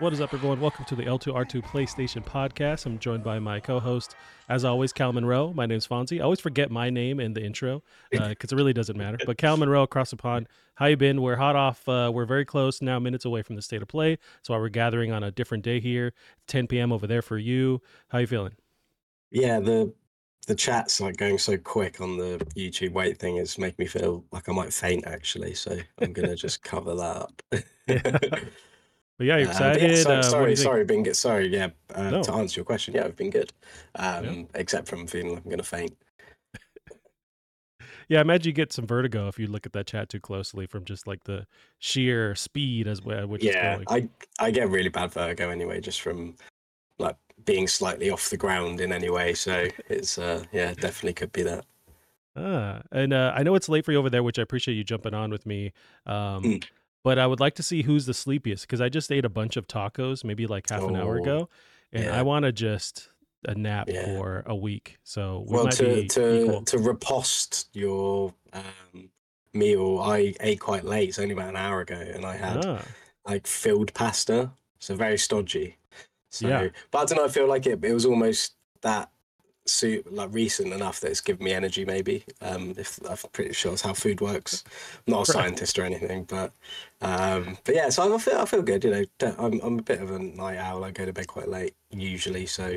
What is up, everyone? Welcome to the L2R2 PlayStation Podcast. I'm joined by my co-host, as always, Cal Monroe. My name's Fonzie. I always forget my name in the intro because uh, it really doesn't matter. But Cal Monroe across the pond, how you been? We're hot off. Uh, we're very close now, minutes away from the state of play. So we're gathering on a different day here, 10 p.m. over there for you. How you feeling? Yeah, the the chat's like going so quick on the YouTube wait thing is making me feel like I might faint actually. So I'm gonna just cover that up. But yeah, you're Uh, excited. yeah, so, uh, sorry, sorry, been good. Sorry, yeah. Uh, No. To answer your question, yeah, I've been good. Um, Yeah. except from feeling like I'm gonna faint. Yeah, I imagine you get some vertigo if you look at that chat too closely from just like the sheer speed as well, which Yeah, going. I I get really bad vertigo anyway, just from like being slightly off the ground in any way. So it's uh yeah, definitely could be that. Ah, and uh, I know it's late for you over there, which I appreciate you jumping on with me. Um, Mm. But I would like to see who's the sleepiest because I just ate a bunch of tacos maybe like half an hour Oh, ago, and I want to just a nap Yeah. for a week. So we Well, might to be to equal. to riposte your um, meal, I ate quite late. It's only about an hour ago, and I had Ah, like filled pasta, so very stodgy. So, Yeah. but I don't know. I feel like it. It was almost that suit like recent enough that it's given me energy. Maybe. Um, if I'm pretty sure that's how food works. I'm not a scientist or anything, but um, but yeah. So I feel I feel good. You know, I'm I'm a bit of a night owl. I go to bed quite late usually, so.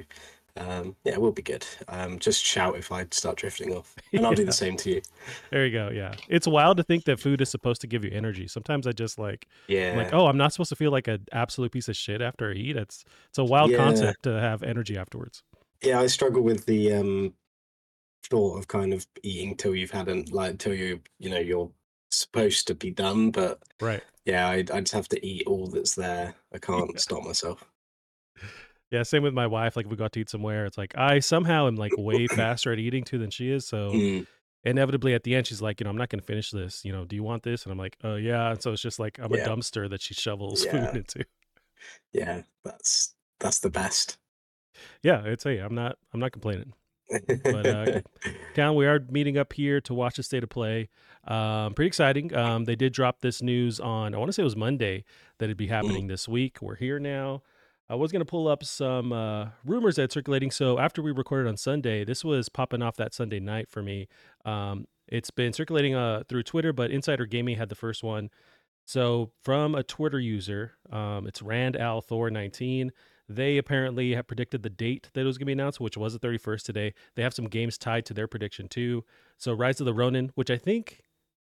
Um, yeah, we'll be good. Um, just shout if I start drifting off, and I'll do the same to you. there you go. Yeah, it's wild to think that food is supposed to give you energy. Sometimes I just like I'm like, oh, I'm not supposed to feel like an absolute piece of shit after I eat. It's it's a wild yeah, concept to have energy afterwards. Yeah. I struggle with the um thought of kind of eating till you've had an like till you you know you're supposed to be done, but Right. yeah, I I just have to eat all that's there. I can't Yeah. stop myself. Yeah, same with my wife. Like, if we got to eat somewhere, it's like I somehow am like way faster at eating too than she is. So Mm, inevitably at the end, she's like, you know, I'm not gonna finish this. You know, do you want this? And I'm like, oh yeah. And so it's just like I'm a dumpster that she shovels food into. yeah. That's that's the best. Yeah, it's hey, I'm not I'm not complaining. But uh Cal, we are meeting up here to watch the state of play. Um, pretty exciting. Um, they did drop this news on I want to say it was Monday that it'd be Mm, happening this week. We're here now. I was going to pull up some uh, rumors that's circulating. So after we recorded on Sunday, this was popping off that Sunday night for me. Um, it's been circulating uh, through Twitter, but Insider Gaming had the first one. So from a Twitter user, um, it's Rand Al Thor 19. They apparently have predicted the date that it was going to be announced, which was the 31st today. They have some games tied to their prediction too. So Rise of the Ronin, which I think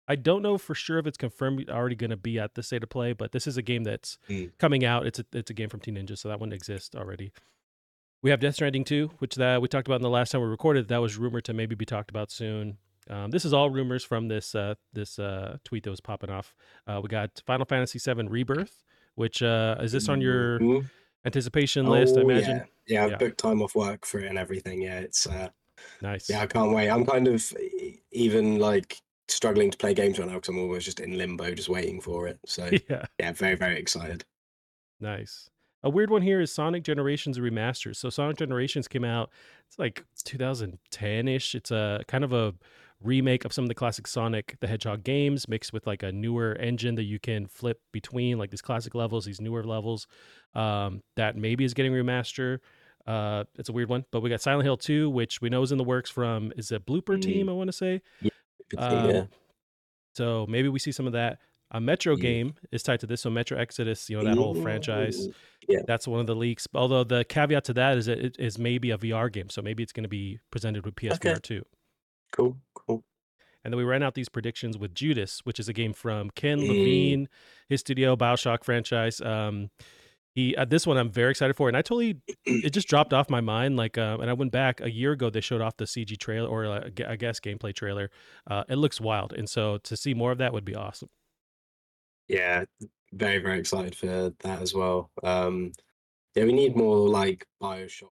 I don't know for sure if it's confirmed already going to be at the state of play, but this is a game that's mm. coming out. It's a it's a game from Team Ninja, so that one exists already. We have Death Stranding 2, which that we talked about in the last time we recorded. That was rumored to maybe be talked about soon. Um, this is all rumors from this uh, this uh, tweet that was popping off. Uh, we got Final Fantasy VII Rebirth, which uh, is this on your Mhm. Anticipation list? I Oh imagine. yeah, yeah. I've Yeah, booked time off work for it and everything. Yeah, it's uh, nice. yeah. I can't wait. I'm kind of even like struggling to play games right now because I'm always just in limbo, just waiting for it. So yeah, yeah, very very excited. nice. A weird one here is Sonic Generations Remastered. So Sonic Generations came out, it's like 2010 ish. It's a kind of a remake of some of the classic Sonic the Hedgehog games mixed with like a newer engine that you can flip between like these classic levels, these newer levels. Um, that maybe is getting remastered. Uh, it's a weird one, but we got Silent Hill 2, which we know is in the works from is it Bloober Team, Mm, I want to say. yeah, thing, yeah. Um, so maybe we see some of that. A Metro Yeah. game is tied to this. So Metro Exodus, you know, that whole franchise, Yeah. that's one of the leaks. Although the caveat to that is that it is maybe a VR game. So maybe it's going to be presented with Okay. PSVR too. Cool. And then we ran out these predictions with Judas, which is a game from Ken Levine, his studio, Bioshock franchise. Um, he uh, this one I'm very excited for, and I totally it just dropped off my mind. Like, uh, and I went back a year ago. They showed off the CG trailer, or uh, I guess gameplay trailer. Uh, it looks wild, and so to see more of that would be awesome. yeah. Very very excited for that as well. Um, yeah, we need more like Bioshock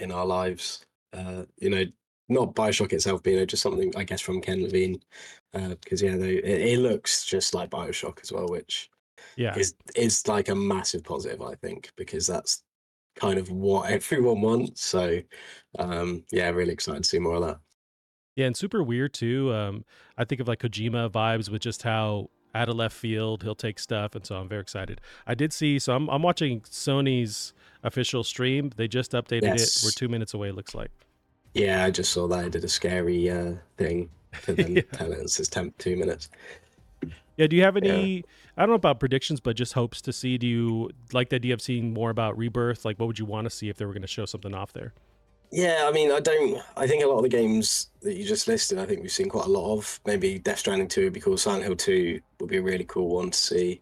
in our lives. Uh, you know, not Bioshock itself, but you know, just something I guess from Ken Levine. Because yeah, they, it, it looks just like Bioshock as well, which Yeah, is is like a massive positive, I think, because that's kind of what everyone wants. So um, yeah, really excited to see more of that. yeah, and super weird too. Um, I think of like Kojima vibes with just how out of left field. He'll take stuff, and so I'm very excited. I did see, so I'm I'm watching Sony's official stream. They just updated it. We're two minutes away. Looks like. Yeah, I just saw that. I did a scary uh, thing to then Yeah. tell it it's ten, two minutes. Yeah. Do you have Yeah. any? I don't know about predictions, but just hopes to see. Do you like the idea of seeing more about Rebirth? Like, what would you want to see if they were going to show something off there? Yeah, I mean, I don't. I think a lot of the games that you just listed, I think we've seen quite a lot of. Maybe Death Stranding two would be cool. Silent Hill two would be a really cool one to see,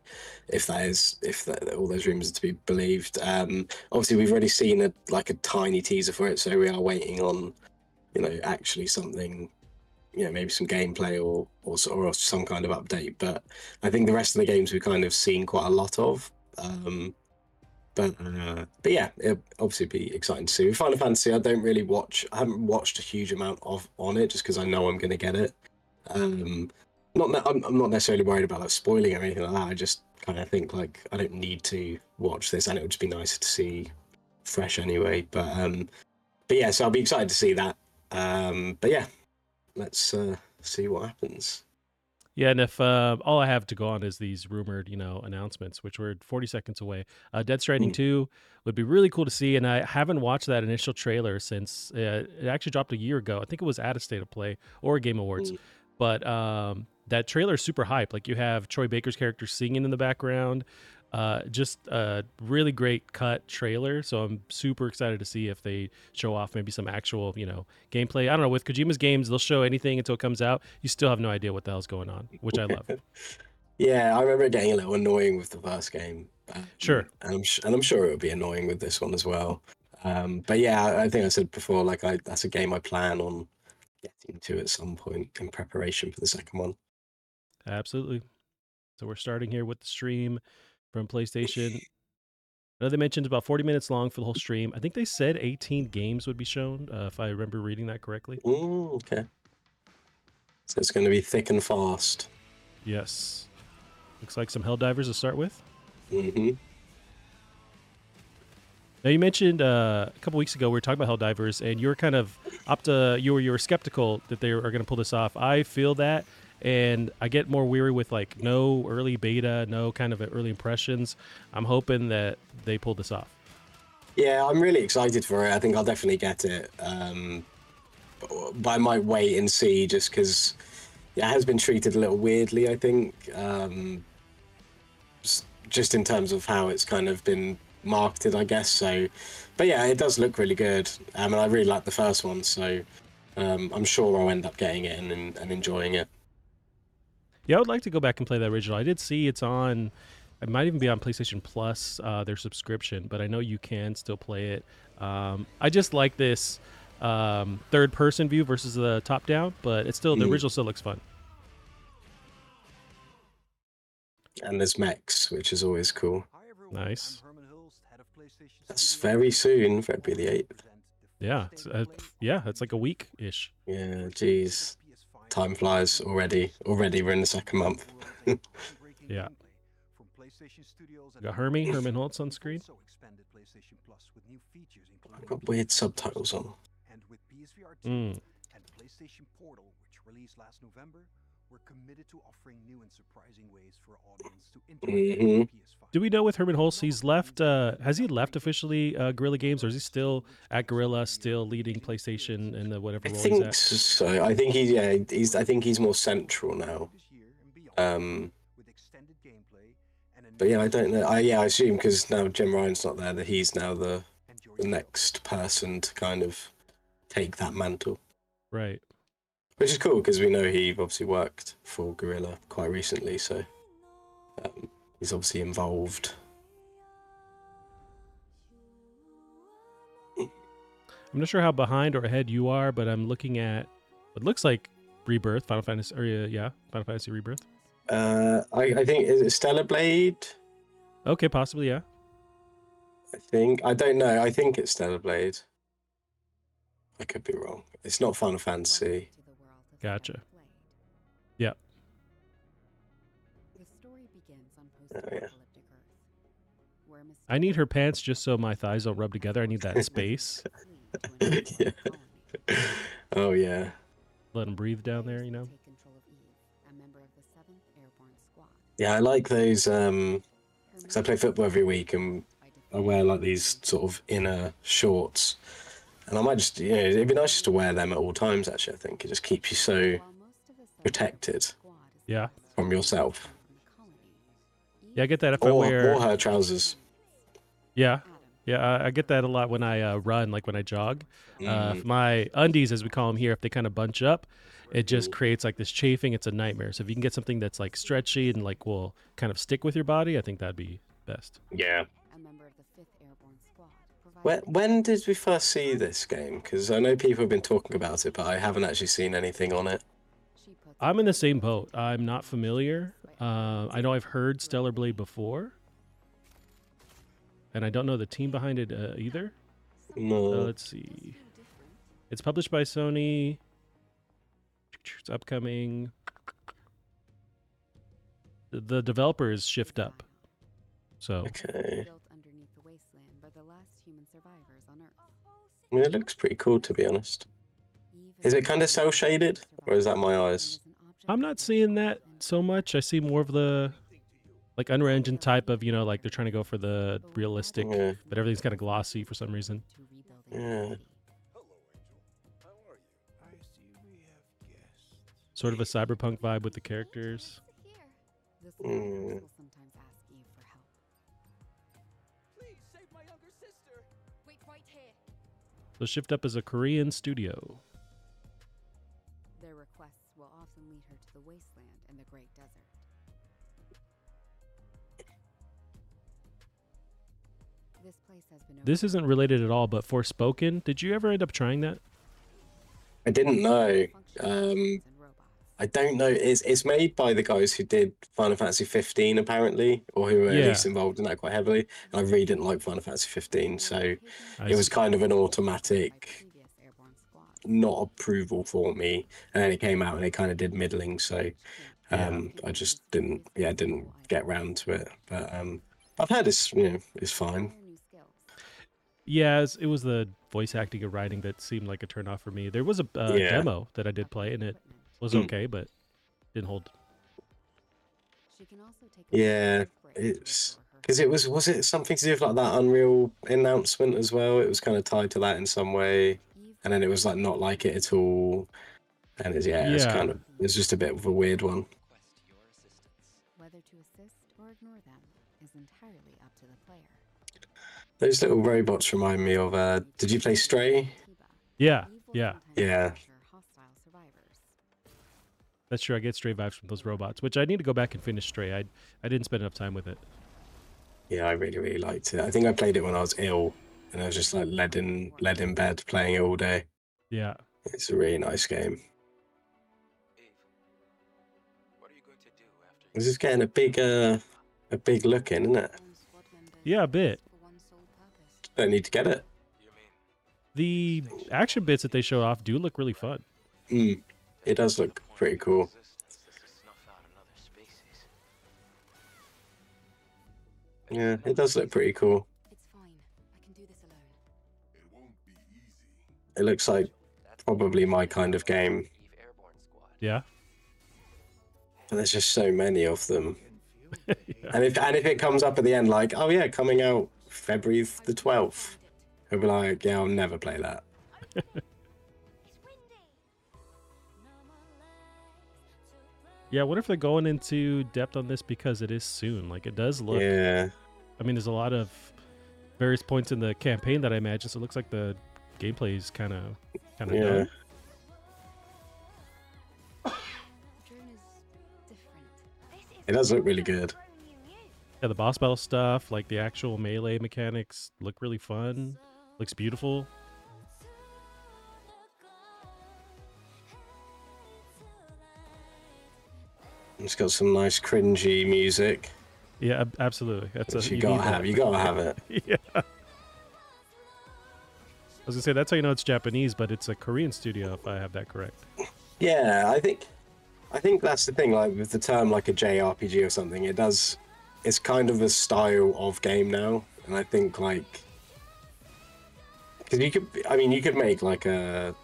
if that is if that, all those rumors are to be believed. Um, obviously, we've already seen a like a tiny teaser for it, so we are waiting on, you know, actually something, you know, maybe some gameplay or or or some kind of update. But I think the rest of the games we've kind of seen quite a lot of. Um, but uh, but yeah, it'll obviously be exciting to see. With Final Fantasy, I don't really watch. I haven't watched a huge amount of on it just because I know I'm going to get it. Um, not that I'm, I'm not necessarily worried about like spoiling or anything like that. I just kind of think like I don't need to watch this, and it would just be nicer to see fresh anyway. But um, but yeah, so I'll be excited to see that. Um, but yeah, let's uh, see what happens. Yeah, and if uh, all I have to go on is these rumored, you know, announcements, which we're 40 seconds away. Uh, Death Stranding Mm. 2 would be really cool to see, and I haven't watched that initial trailer since uh, it actually dropped a year ago. I think it was at a State of Play or Game Awards, Mm. but um, that trailer is super hype. Like you have Troy Baker's character singing in the background. Uh, just a really great cut trailer. So I'm super excited to see if they show off maybe some actual, you know, gameplay. I don't know. With Kojima's games, they'll show anything until it comes out. You still have no idea what the hell's going on, which I love. Yeah, I remember it getting a little annoying with the first game. Um, Sure. and I'm sh- and I'm sure it'll be annoying with this one as well. Um, but yeah, I- I think I said before, like I that's a game I plan on getting to at some point in preparation for the second one. Absolutely. So we're starting here with the stream from PlayStation. I know they mentioned about 40 minutes long for the whole stream. I think they said 18 games would be shown, uh, if I remember reading that correctly. Mm, okay. So it's going to be thick and fast. Yes. Looks like some Helldivers to start with. hmm Now you mentioned uh, a couple weeks ago we were talking about Helldivers, and you were kind of opta, you were you were skeptical that they are going to pull this off. I feel that, and I get more weary with like no early beta, no kind of early impressions. I'm hoping that they pull this off. Yeah, I'm really excited for it. I think I'll definitely get it. Um, but, I might wait and see just because it has been treated a little weirdly, I think. Um, just in terms of how it's kind of been marketed, I guess. So, but yeah, it does look really good. Um, and I really like the first one. So um, I'm sure I'll end up getting it and, and enjoying it. Yeah, I would like to go back and play that original. I did see it's on. It might even be on PlayStation Plus, uh, their subscription, but I know you can still play it. Um, I just like this um, third-person view versus the top-down, but it's still the Mm. original still looks fun. And there's Max, which is always cool. Nice. That's very soon, February the 8th. Yeah, it's, uh, yeah, it's like a week ish. Yeah, geez. Time flies already. Already we're in the second month. Yeah. Got Hermie, Hermen Hulst on screen. I've got weird subtitles on. And with PSVR 2 Mm. And PlayStation Portal, which released last November, we're committed to offering new and surprising ways for our audience to interact Mhm. Do we know with Hermen Hulst, he's left? Uh, has he left officially uh, Guerrilla Games, or is he still at Guerrilla, still leading PlayStation and the whatever I role he's think at? so. I think he's yeah. He's. I think he's more central now. This year and beyond, Um, with extended gameplay and a but yeah, I don't know. I yeah, I assume because now Jim Ryan's not there, that he's now the the next person to kind of take that mantle, Right. Which is cool because we know he obviously worked for Guerrilla quite recently, so um, he's obviously involved. I'm not sure how behind or ahead you are, but I'm looking at what looks like Rebirth, Final Fantasy, or uh, yeah, Final Fantasy Rebirth. Uh, I I think is it Stellar Blade. Okay, possibly, yeah. I think I don't know. I think it's Stellar Blade. I could be wrong. It's not Final Fantasy. Gotcha. Yep. The story begins on Oh, yeah. post-apocalyptic Earth, where a I need her pants just so my thighs don't rub together. I need that space. mysterious fleet to an alien yeah. Oh yeah. Let them breathe down there, you know. Take control of Eve, a member of the 7th Airborne Squad. Yeah, I like those. Um, because I play football every week and I wear like these sort of inner shorts, and I might just, you know, it'd be nice just to wear them at all times. Actually, I think it just keeps you so protected Yeah. from yourself. Yeah, I get that if I Or, wear. or her trousers. Yeah, yeah, I, I get that a lot when I uh, run, like when I jog. Uh, Mm. if my undies, as we call them here, if they kind of bunch up, it just creates like this chafing. It's a nightmare. So if you can get something that's like stretchy and like will kind of stick with your body, I think that'd be best. Yeah. When, when did we first see this game? Because I know people have been talking about it, but I haven't actually seen anything on it. I'm in the same boat. I'm not familiar. Uh, I know I've heard Stellar Blade before, and I don't know the team behind it uh, either. No. let's see. It's published by Sony. It's upcoming. The, the developer Shift Up. So Okay. I mean, it looks pretty cool, to be honest. Is it kinda survivor cel-shaded, or is that my eyes? is an object I'm not seeing that so much. I see more of the like Unreal Engine type of, you know, like they're trying to go for the realistic, Yeah. but everything's kind of glossy for some reason. Yeah. Sort of a cyberpunk vibe with the characters. Mm. So Shift Up is a Korean studio. Their requests will often lead her to the wasteland and the Great Desert. This place has been This isn't related at all, but Forspoken, did you ever end up trying that? I didn't know. Um, machines and robots. I don't know. It's it's made by the guys who did Final Fantasy 15, apparently, or who were Yeah. at least involved in that quite heavily. And I really didn't like Final Fantasy 15, so I it was see. kind of an automatic previous airborne squads. not approval for me. And then it came out and it kind of did middling, so Yeah. um, I just didn't, yeah, didn't get round to it. But um, I've heard it's you know it's fine. Acquire new skills. Yeah, it was the voice acting and writing that seemed like a turnoff for me. There was a uh, Yeah. demo that I did play, and it Equipment. Was Mm. okay, but didn't hold. She can also take a Yeah, brief break to it's- Because it was was it something to do with like that Unreal announcement as well? It was kind of tied to that in some way. And then it was like not like it at all. And it's yeah, it's Yeah. kind of it's just a bit of a weird one. Request your assistance. Whether to assist or ignore them is entirely up to the player. Those little robots remind me of. Uh, did you play Stray? Yeah, yeah, Yeah. Capture hostile survivors. that's true. I get stray vibes from those robots, which I need to go back and finish Stray. I I didn't spend enough time with it. Yeah, I really really liked it. I think I played it when I was ill, and I was just like led in led in bed playing it all day. Yeah, It's a really nice game. What are you going to do after This is getting a big uh, a big look in, isn't it? One squad member Yeah, a bit. for one sole purpose. Don't need to get it. the action bits that they show off do look really fun. Mm, it does look pretty cool. Resistance is to snuff out another species. Yeah, it does look pretty cool. It's fine. I can do this alone. It looks like That's probably my kind of game. Eve Airborne Squad. Yeah, But there's just so many of them. Yeah. And if and if it comes up at the end like, oh yeah, coming out February the twelfth, I'll be like, yeah, I'll never play that. yeah. What if they're going into depth on this because it is soon? Like it does look. Yeah, I mean, there's a lot of various points in the campaign that I imagine, so it looks like the gameplay is kind of kind of yeah. done. The drone is different. It does look really good. Yeah, the boss battle stuff, like the actual melee mechanics, look really fun. Looks beautiful. It's got some nice cringy music. Yeah, absolutely. That's a you gotta need that. have. You gotta have it. yeah. I was gonna say that's how you know it's Japanese, but it's a Korean studio if I have that correct. Yeah, I think I think that's the thing, like with the term like a JRPG or something, it does it's kind of a style of game now. And I think like because you could I mean you could make like a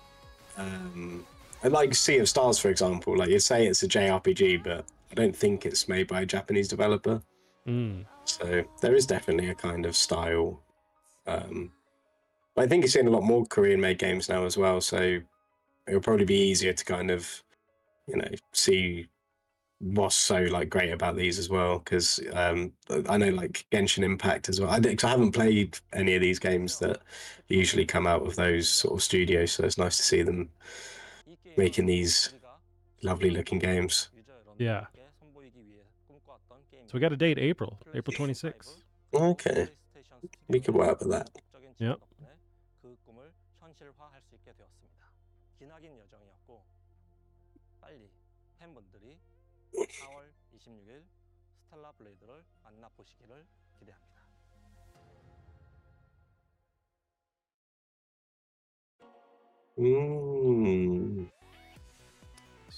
um like Sea of Stars for example, like you say it's a JRPG, but I don't think it's made by a Japanese developer. Mm. So there is definitely a kind of style. Um, but I think you're seeing a lot more Korean made games now as well. So it'll probably be easier to kind of, you know, see what's so like great about these as well. Because um, I know like Genshin Impact as well. I, 'cause I haven't played any of these games that usually come out of those sort of studios. So it's nice to see them making these lovely looking games. Yeah. So we got a date April, April 26th. Okay. We could work with that. Yep. Mm.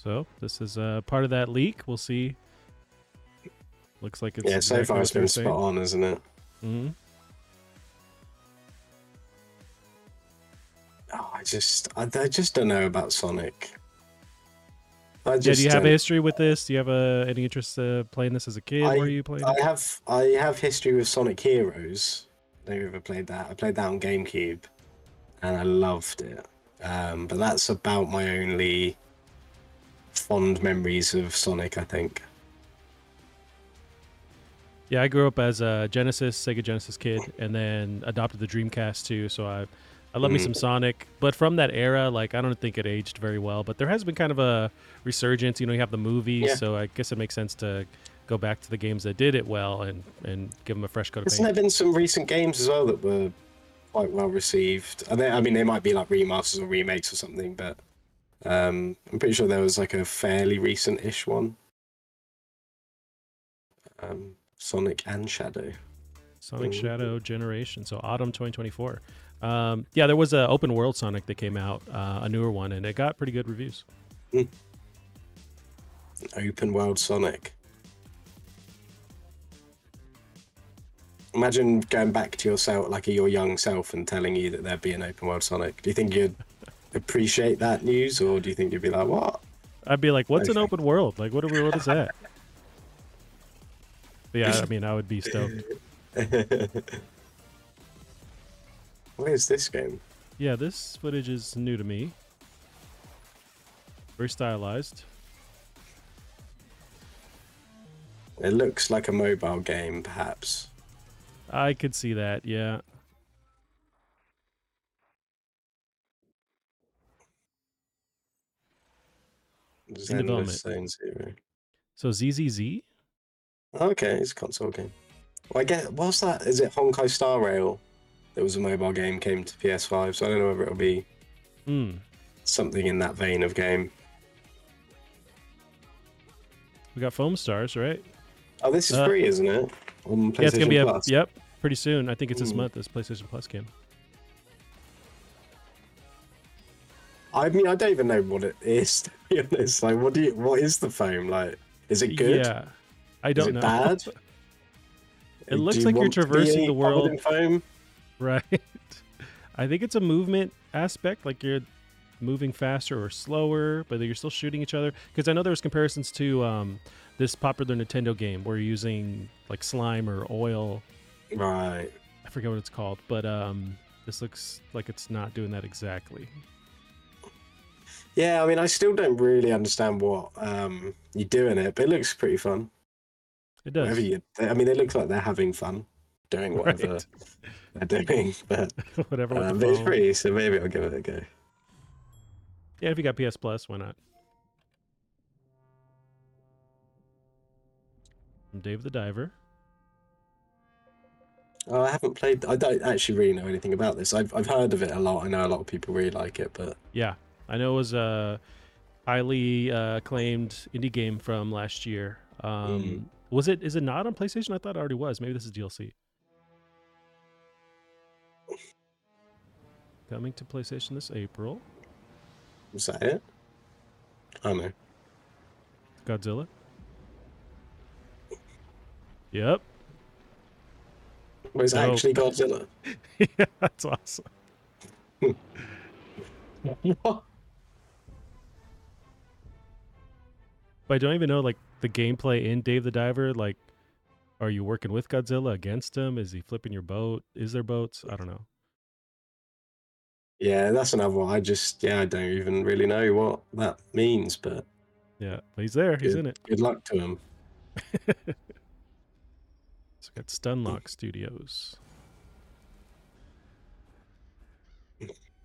So this is uh, part of that leak. We'll see. Looks like it's Yeah, so far it's been saying. spot on, isn't it? Mhm. Oh, I just, I, I just don't know about Sonic. I Yeah, just do you have a history with this? Do you have uh, any interest uh, playing this as a kid? I- Were you playing? I it? have, I have history with Sonic Heroes. Have you ever played that? I played that on GameCube, and I loved it. Um, but that's about my only fond memories of Sonic. I think. Yeah, I grew up as a Genesis, Sega Genesis kid, and then adopted the Dreamcast too. So I, I love me Mm. some Sonic. But from that era, like I don't think it aged very well. But there has been kind of a resurgence. You know, you have the movies, Yeah. so I guess it makes sense to go back to the games that did it well and and give them a fresh coat of Hasn't paint. there been some recent games as well that were quite well received? I, think, I mean, they might be like remasters or remakes or something, but um, I'm pretty sure there was like a fairly recent-ish one. Um, Sonic and Shadow. Sonic Mm. Shadow Generation, so autumn 2024. Um, yeah, there was an open world Sonic that came out, uh, a newer one, and it got pretty good reviews. Open world Sonic. Imagine going back to yourself, like your young self, and telling you that there'd be an open world Sonic. Do you think you'd appreciate that news, or do you think you'd be like, "What?" I'd be like, "What's an open world? Like, what? Are we, what is that?" Yeah, I mean, I would be stoked. what is this game? Yeah, this footage is new to me. Very stylized. It looks like a mobile game, perhaps. I could see that. Yeah. Zenless development. Zero. So ZZZ. Okay, it's a console game. Well, I get what's that? Is it Honkai Star Rail? That was a mobile game, came to PS5, so I don't know whether it'll be Hmm. something in that vein of game. We got Foam Stars, right? Oh, this is Uh, free, isn't it? On PlayStation yeah, it's gonna be Plus. a yep. Pretty soon. I think it's this Mm. month. This PlayStation Plus game. I mean, I don't even know what it is. To be honest, like, what do you? What is the foam like? Is it good? Yeah. I don't is it know. bad? It looks you like you're want to be traversing the world. foam. Right. I think it's a movement aspect, like you're moving faster or slower, but you're still shooting each other. Because I know there's comparisons to um, this popular Nintendo game where you're using like slime or oil. Right. I forget what it's called, but um, this looks like it's not doing that exactly. Yeah, I mean, I still don't really understand what um, you do in it, but it looks pretty fun. It does. Whatever you, I mean, it looks like they're having fun doing whatever Right. they're doing, but, Whatever um, but it's free, so maybe I'll give it a go. Yeah, if you got PS Plus, why not? I'm Dave the Diver. Oh, I haven't played. I don't actually really know anything about this. I've I've heard of it a lot. I know a lot of people really like it, but Yeah, I know it was a highly uh, acclaimed indie game from last year. Um, Mm. Was it? Is it not on PlayStation? I thought it already was. Maybe this is DLC. Coming to PlayStation this April. is that it? Oh no. Godzilla. Yep. Well, it's No. actually Godzilla. yeah, that's awesome. What? But I don't even know like the gameplay in Dave the Diver? Like, are you working with Godzilla against him? Is he flipping your boat? Is there boats? I don't know. Yeah, that's another one. I just yeah, I don't even really know what that means, but Yeah, but he's there. He's good, in it. good luck to him. so we got Stunlock Studios.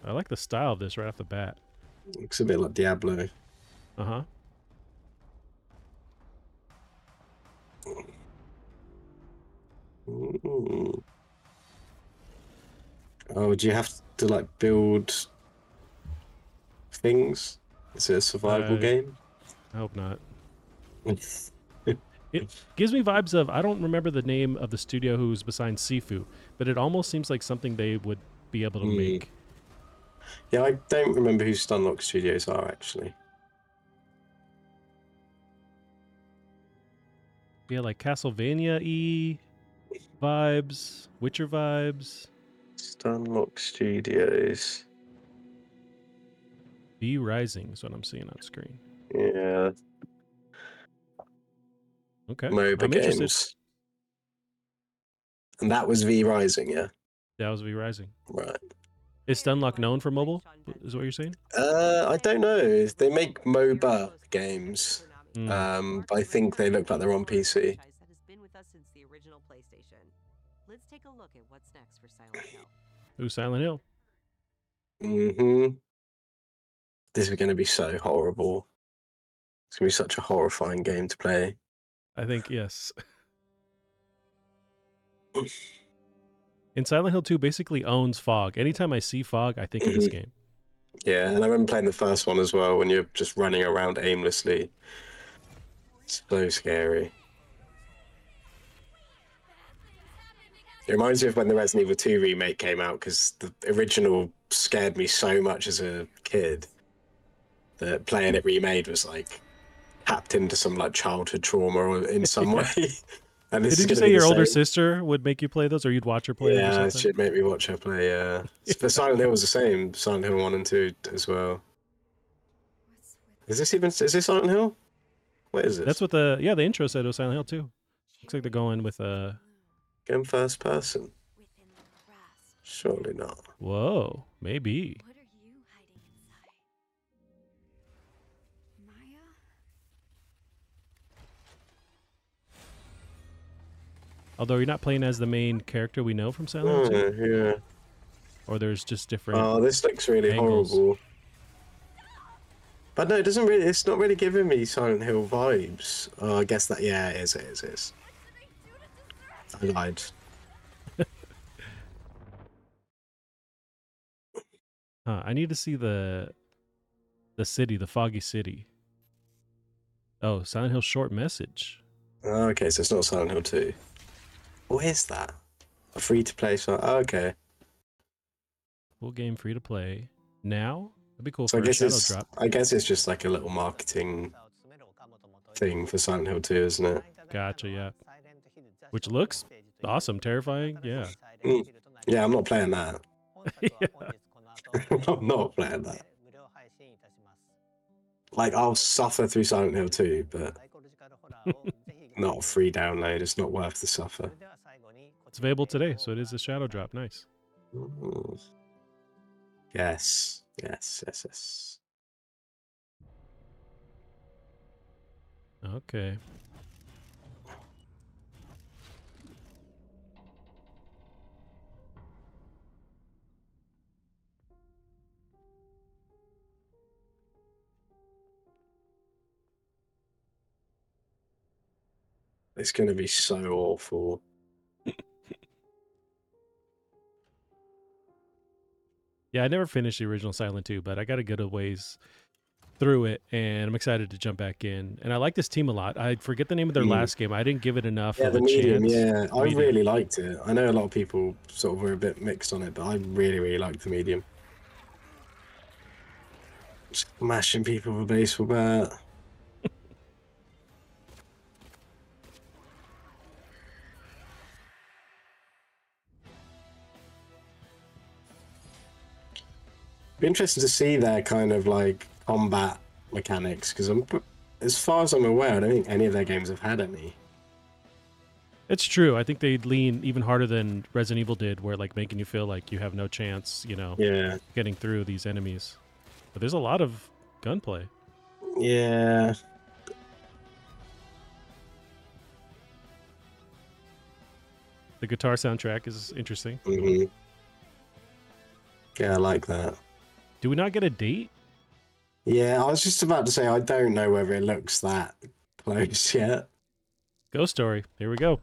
I like the style of this right off the bat. Looks a bit like Diablo. Uh huh. Ooh. Oh, do you have to like build things? Is it a survival Uh, game? I hope not. It gives me vibes of I don't remember the name of the studio who's behind Sifu, but it almost seems like something they would be able to Hmm. make. yeah, I don't remember who Stunlock Studios are actually. Yeah, like Castlevania e vibes, Witcher vibes, Stunlock Studios. V Rising is what I'm seeing on screen. Yeah, Okay. MOBA I'm interested. games. And that was V Rising, yeah. That was V Rising. Right. Is Stunlock known for mobile? Is what you're saying? Uh, I don't know. They make MOBA games, Hmm. um, but I think they look like they're on PC. Let's take a look at what's next for Silent Hill. Ooh, Silent Hill. Mm hmm This is going to be so horrible. It's going to be such a horrifying game to play. I think yes. In Silent Hill 2 basically owns fog. Anytime I see fog, I think of this Mhm. game. Yeah, and I remember playing the first one as well when you're just running around aimlessly. It's So scary. It reminds me of when the Resident Evil 2 remake came out because the original scared me so much as a kid that playing it remade was like tapped into some like childhood trauma or in some way. And Did you say your older same. sister would make you play those, or you'd watch her play? Yeah, should make me watch her play. Yeah, but Silent Hill was the same. Silent Hill one and two as well. Is this even? Is this Silent Hill? What is this? That's what the yeah the intro said it was Silent Hill 2. Looks like they're going with uh Game first person? within the grasp? Surely not. whoa maybe What are you hiding inside? Maya? although you're not playing as the main character we know from Silent Hill 2, Oh, yeah. or there's just different. Oh, this looks really angles. horrible. But no, it doesn't really. It's not really giving me Silent Hill vibes. Oh, I guess that. Yeah, it is. It is. It is. I lied. Huh, I need to see the the city, the foggy city. Oh, Silent Hill short message. Oh, okay, so it's not Silent Hill 2. What is that? A free to play song? Oh, okay. Full game free to play. Now? That'd be cool So for I guess it's drop. I guess it's just like a little marketing thing for Silent Hill 2, isn't it? Gotcha, yeah. Which looks awesome, terrifying, yeah. Mm. Yeah, I'm not playing that. Yeah. I'm not playing that. Like I'll suffer through Silent Hill 2, but not a free download. It's not worth the suffer. It's available today, so it is a shadow drop. Nice. Mm. Yes, yes, yes, yes. Okay. It's going to be so awful. Yeah, I never finished the original Silent 2, but I got a good ways through it, and I'm excited to jump back in. And I like this team a lot. I forget the name of their Mm. last game. I didn't give it enough Yeah, of a medium. chance. Yeah, I Medium. really liked it. I know a lot of people sort of were a bit mixed on it, but I really, really liked the medium. Smashing people with a baseball bat. Be interested to see their kind of like combat mechanics because I'm as far as I'm aware, I don't think any of their games have had any. It's true. I think they'd lean even harder than Resident Evil did, where like making you feel like you have no chance, you know, Yeah, getting through these enemies. But there's a lot of gunplay. yeah. The guitar soundtrack is interesting. hmm Yeah, I like that. Do we not get a date? Yeah, I was just about to say I don't know whether it looks that close yet. Ghost Story. Here we go.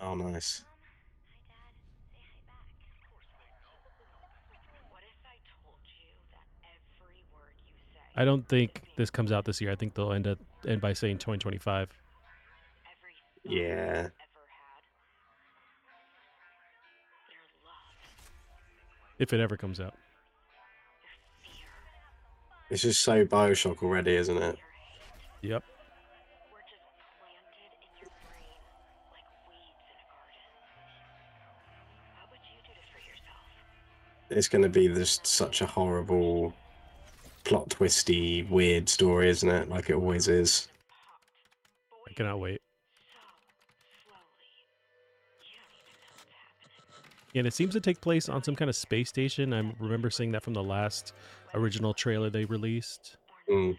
Oh, nice. I don't think this comes out this year. I think they'll end up end by saying 2025. Yeah. If it ever comes out. It's just so Bioshock already, isn't it? Yep. It's going to be just such a horrible, plot twisty, weird story, isn't it? Like it always is. I cannot wait. And it seems to take place on some kind of space station. I remember seeing that from the last original trailer they released. Mm.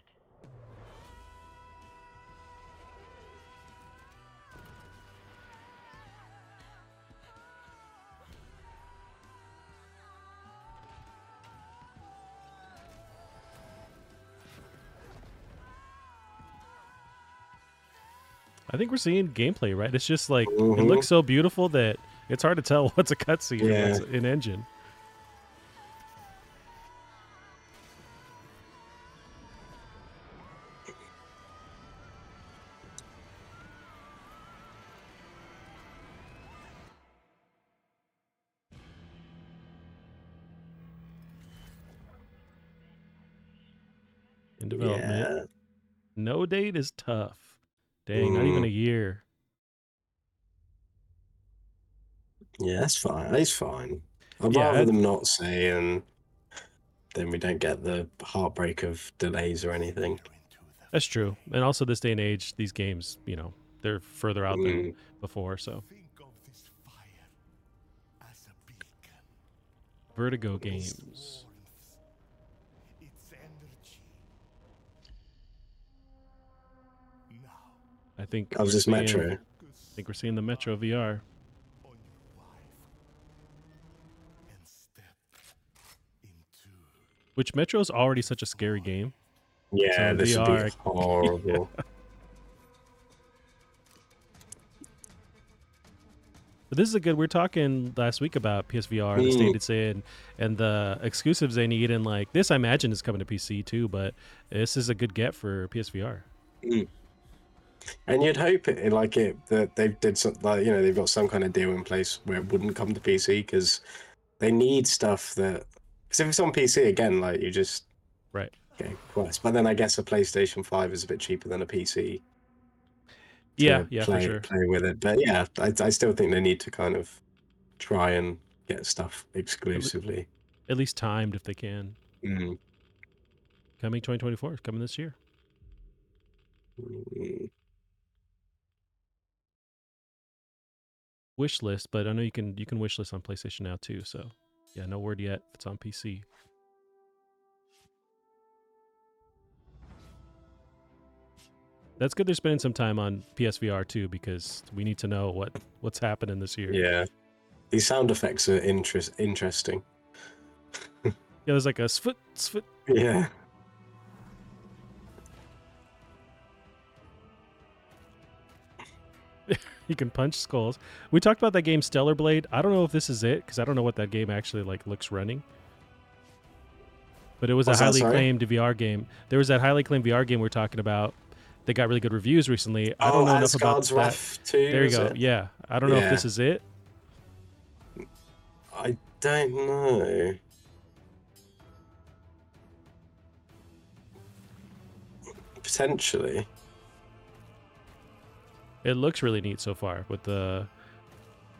I think we're seeing gameplay, right? It's just like it Mhm. looks so beautiful that it's hard to tell what's a cutscene and what's an engine. In development. Yeah. No date is tough. Dang, not even Mm. a year. Yeah, that's fine. It's fine. I'd Yeah, rather them not say, and then we don't get the heartbreak of delays or anything. That's true. And also this day and age, these games, you know, they're further out than Mm. before, so Think of this fire as a beacon. Vertigo Its games. warmth, its energy. Now, I think I was just seeing- Metro. I think we're seeing the Metro VR. on your wife and step into Which Metro is already such a scary game. Yeah, So this would be horrible. But this is a good. We are talking last week about PSVR, and the state Mm. it's in, and the exclusives they need, and like this, I imagine is coming to PC too. But this is a good get for PSVR. And you'd hope it like it that they did some like you know they've got some kind of deal in place where it wouldn't come to PC because they need stuff that because if it's on PC again like you just Right. get quest. But then I guess a PlayStation Five is a bit cheaper than a PC. Yeah, yeah, for play, sure. Play with it, but yeah, I, I still think they need to kind of try and get stuff exclusively. At least timed if they can. Mm. Coming 2024, coming this year. Mm. Wish list, but I know you can you can wish list on PlayStation now too. So yeah, no word yet. if It's on PC. That's good. They're spending some time on PSVR too because we need to know what what's happening this year. Yeah, these sound effects are interest interesting. Yeah, there's like a sfoot sfoot. Yeah. You can punch skulls. We talked about that game Stellar Blade. I don't know if this is it because I don't know what that game actually like looks running. But it was What's a highly claimed VR game. There was that highly claimed VR game we're talking about. They got really good reviews recently. I don't oh, know enough about Asgard's that. Wrath too. There you go. it? Yeah, I don't know if this is it. I don't know. Potentially. It looks really neat so far with the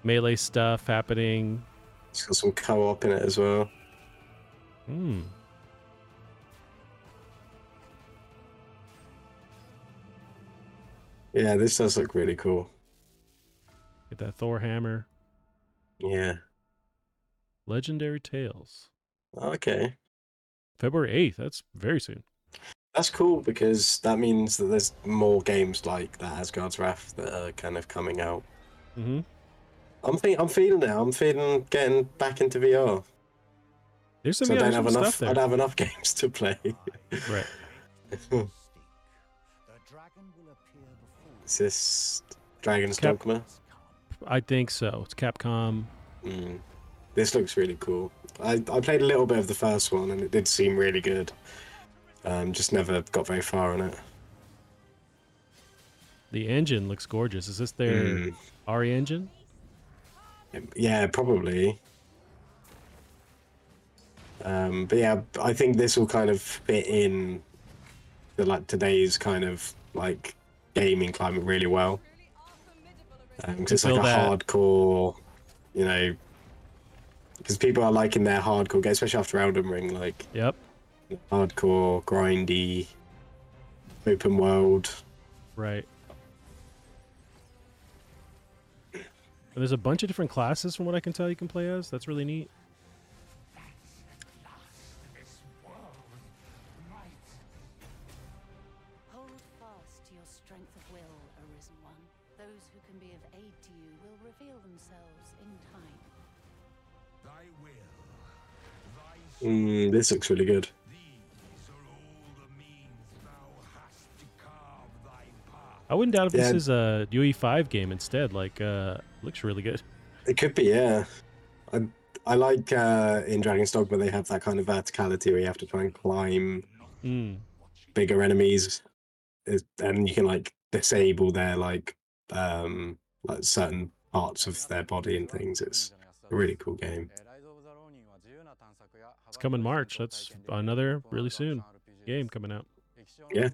melee stuff happening. It's got some co-op in it as well. Hmm. Yeah, this does look really cool. Get that Thor hammer. Yeah. Legendary Tales. Okay. February 8th. That's very soon. That's cool because that means that there's more games like that Asgard's Wrath that are kind of coming out. Mm-hmm. I'm fe- I'm feeling it. I'm feeling getting back into VR. There's some, So I don't have enough. there. I'd have enough games to play. Right. The dragon will appear before Is this Dragon's Cap- Dogma? I think so. It's Capcom. Mm. This looks really cool. I, I played a little bit of the first one and it did seem really good. Um, just never got very far on it. The engine looks gorgeous. Is this their Mm. RE engine? Yeah, probably. Um, but yeah, I think this will kind of fit in to like today's kind of like gaming climate really well. Because it's like a that- hardcore, you know, because people are liking their hardcore games, especially after Elden Ring, like Yep. Hardcore, grindy, open world. Right. And there's a bunch of different classes from what I can tell you can play as. That's really neat. Hold fast to your strength I wouldn't doubt if Yeah. this is a UE5 game instead. Like, uh, looks really good. It could be, yeah. I I like uh, in Dragon's Dogma where they have that kind of verticality where you have to try and climb Mm. bigger enemies, and you can like disable their like um like certain parts of their body and things. It's a really cool game. It's coming March. That's another really soon game coming out. Yeah.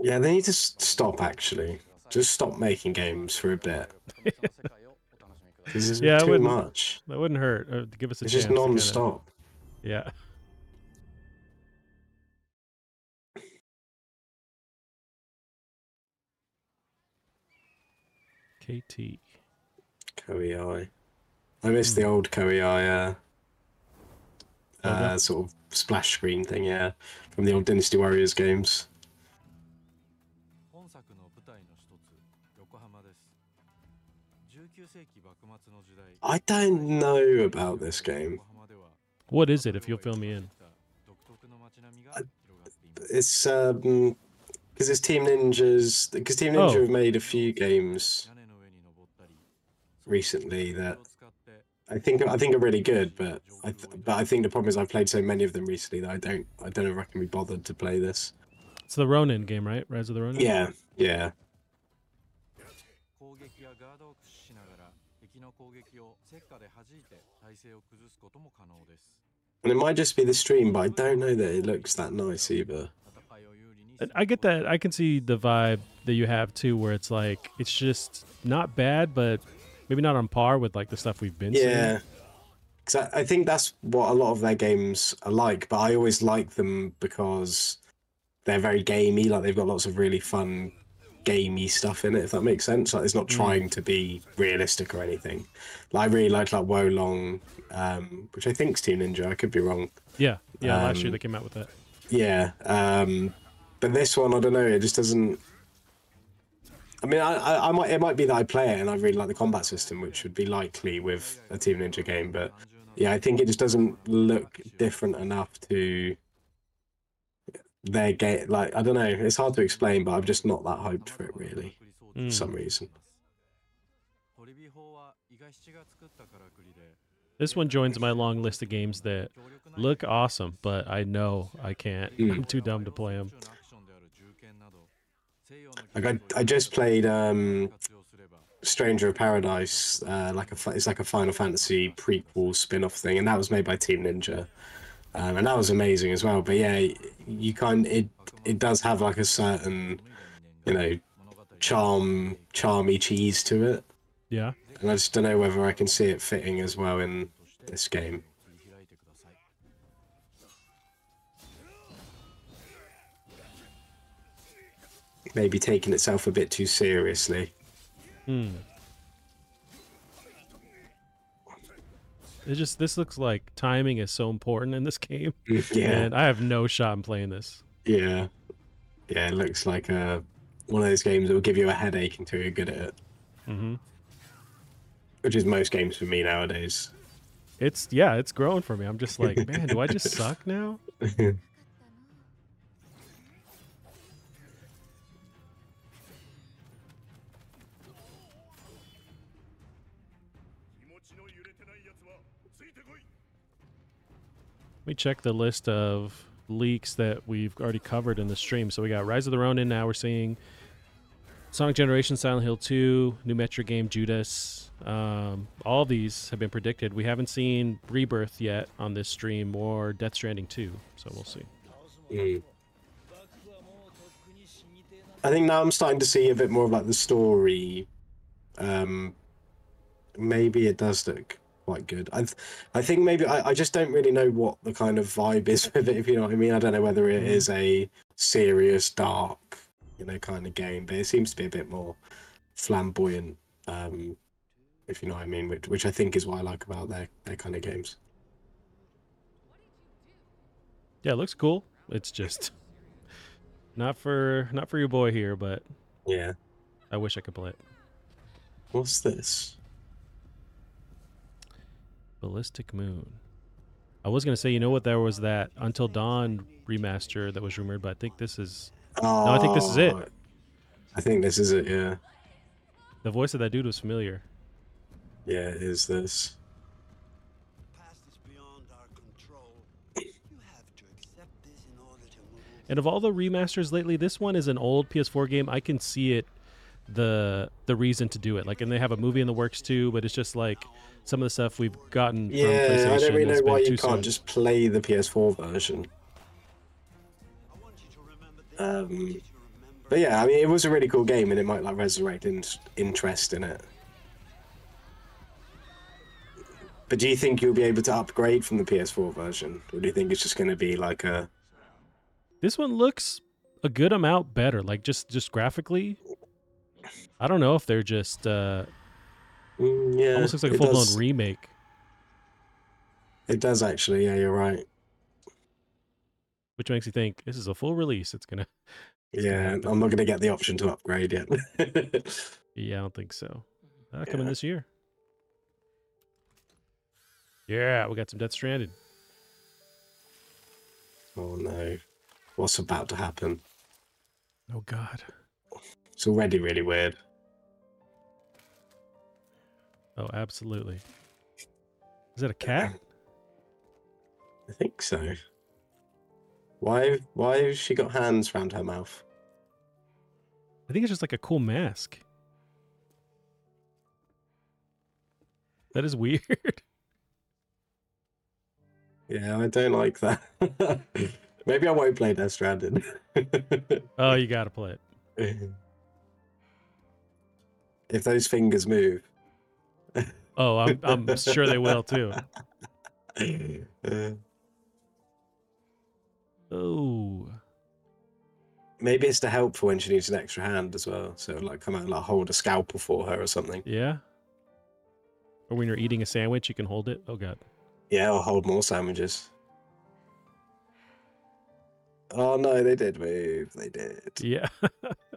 Yeah, they need to s- stop actually. Just stop making games for a bit. This is Yeah, I too wouldn't- much. That wouldn't hurt. Uh, give us a It's chance. just to kinda- non-stop. Yeah. KT. Koei. I miss Hmm. the old Koei uh, uh, sort of splash screen thing, yeah, from the old Dynasty Warriors games. I don't know about this game. What is it, if you'll fill me in? It's um, because it's Team Ninjas. Because Team Ninja oh. have made a few games recently that I think I think are really good, but I th- but I think the problem is I've played so many of them recently that I don't I don't know if I can be bothered to play this. It's the Ronin game, right? Rise of the Ronin. Yeah, yeah. And it might just be the stream, but I don't know that it looks that nice either. I get that. I can see the vibe that you have too, where it's like it's just not bad, but maybe not on par with like the stuff we've been seeing. Yeah. Because I, I think that's what a lot of their games are like, but I always like them because they're very gamey. Like they've got lots of really fun, gamey stuff in it. If that makes sense. Like it's not Mm. trying to be realistic or anything. Like I really like like Wo Long, um, which I think's Team Ninja. I could be wrong. Yeah, yeah. last year Um, they came out with that. Yeah. Um, but this one, I don't know. It just doesn't. I mean, I, I, I, might it might be that I play it and I really like the combat system, which would be likely with a Team Ninja game. But yeah, I think it just doesn't look different enough to their game. Like I don't know, it's hard to explain, but I'm just not that hyped for it really, mm. for hmm. some reason. This one joins my long list of games that look awesome, but I know I can't. Mm. I'm too dumb to play them. Like I, I just played um, Stranger of Paradise, uh, like a it's like a Final Fantasy prequel spin-off thing, and that was made by Team Ninja, um, and that was amazing as well. But yeah, you kind it it does have like a certain you know charm charmy cheese to it, Yeah. and I just don't know whether I can see it fitting as well in this game. Maybe taking itself a bit too seriously. Hmm. It just this looks like timing is so important in this game, Yeah. and I have no shot in playing this. Yeah. Yeah, it looks like uh, one of those games that will give you a headache until you're good at it, Mm-hmm. which is most games for me nowadays. It's yeah, it's growing for me. I'm just like, man, do I just suck now? me check the list of leaks that we've already covered in the stream. So we got Rise of the Ronin. Now we're seeing Sonic Generation, Silent Hill 2, new Metro game Judas. Um, all these have been predicted. We haven't seen Rebirth yet on this stream or Death Stranding 2. So we'll see. Mm. I think now I'm starting to see a bit more about the story. Um, maybe it does look quite good. I, I think maybe I, I just don't really know what the kind of vibe is with it. If you know what I mean, I don't know whether it is a serious, dark, you know, kind of game, but it seems to be a bit more flamboyant. Um, if you know what I mean, which, which I think is what I like about their their kind of games. Yeah, it looks cool. It's just not for not for your boy here, but Yeah. I wish I could play it. What's this? Ballistic Moon. I was gonna say, you know what? There was that Until Dawn remaster that was rumored, but I think this is. Oh, No, I think this is it. Oh. I think this is it. Yeah. The voice of that dude was familiar. Yeah, it is this. And of all the remasters lately, this one is an old PS4 game. I can see it, the the reason to do it. Like, and they have a movie in the works too. But it's just like some of the stuff we've gotten from Yeah, PlayStation I don't really know why you can't soon. just play the PS4 version. Um, but yeah, I mean, it was a really cool game, and it might like resurrect in- interest in it. But do you think you'll be able to upgrade from the PS4 version, or do you think it's just going to be like a? This one looks a good amount better. Like just just graphically. I don't know if they're just uh Mm, yeah, almost looks like a full blown remake. It does actually. Yeah, you're right. Which makes you think this is a full release. It's gonna it's gonna Yeah. I'm not going to get the option to upgrade yet. Yeah, I don't think so. Uh, coming this year. Yeah, we got some Death Stranding. oh no, what's about to happen? Oh God. It's already really weird. Oh, absolutely. Is that a cat? Um, I think so. Why? Why has she got hands round her mouth? I think it's just like a cool mask. That is weird. Yeah, I don't like that. Maybe I won't play Death Stranding. oh, you gotta play it. If those fingers move. Oh, I'm I'm sure they will too. Uh, Oh. maybe it's to help for when she needs an extra hand as well. So like come out and like hold a scalpel for her or something. Yeah. Or when you're eating a sandwich, you can hold it. Oh God. Yeah, or hold more sandwiches. Oh no, they did move. They did. Yeah.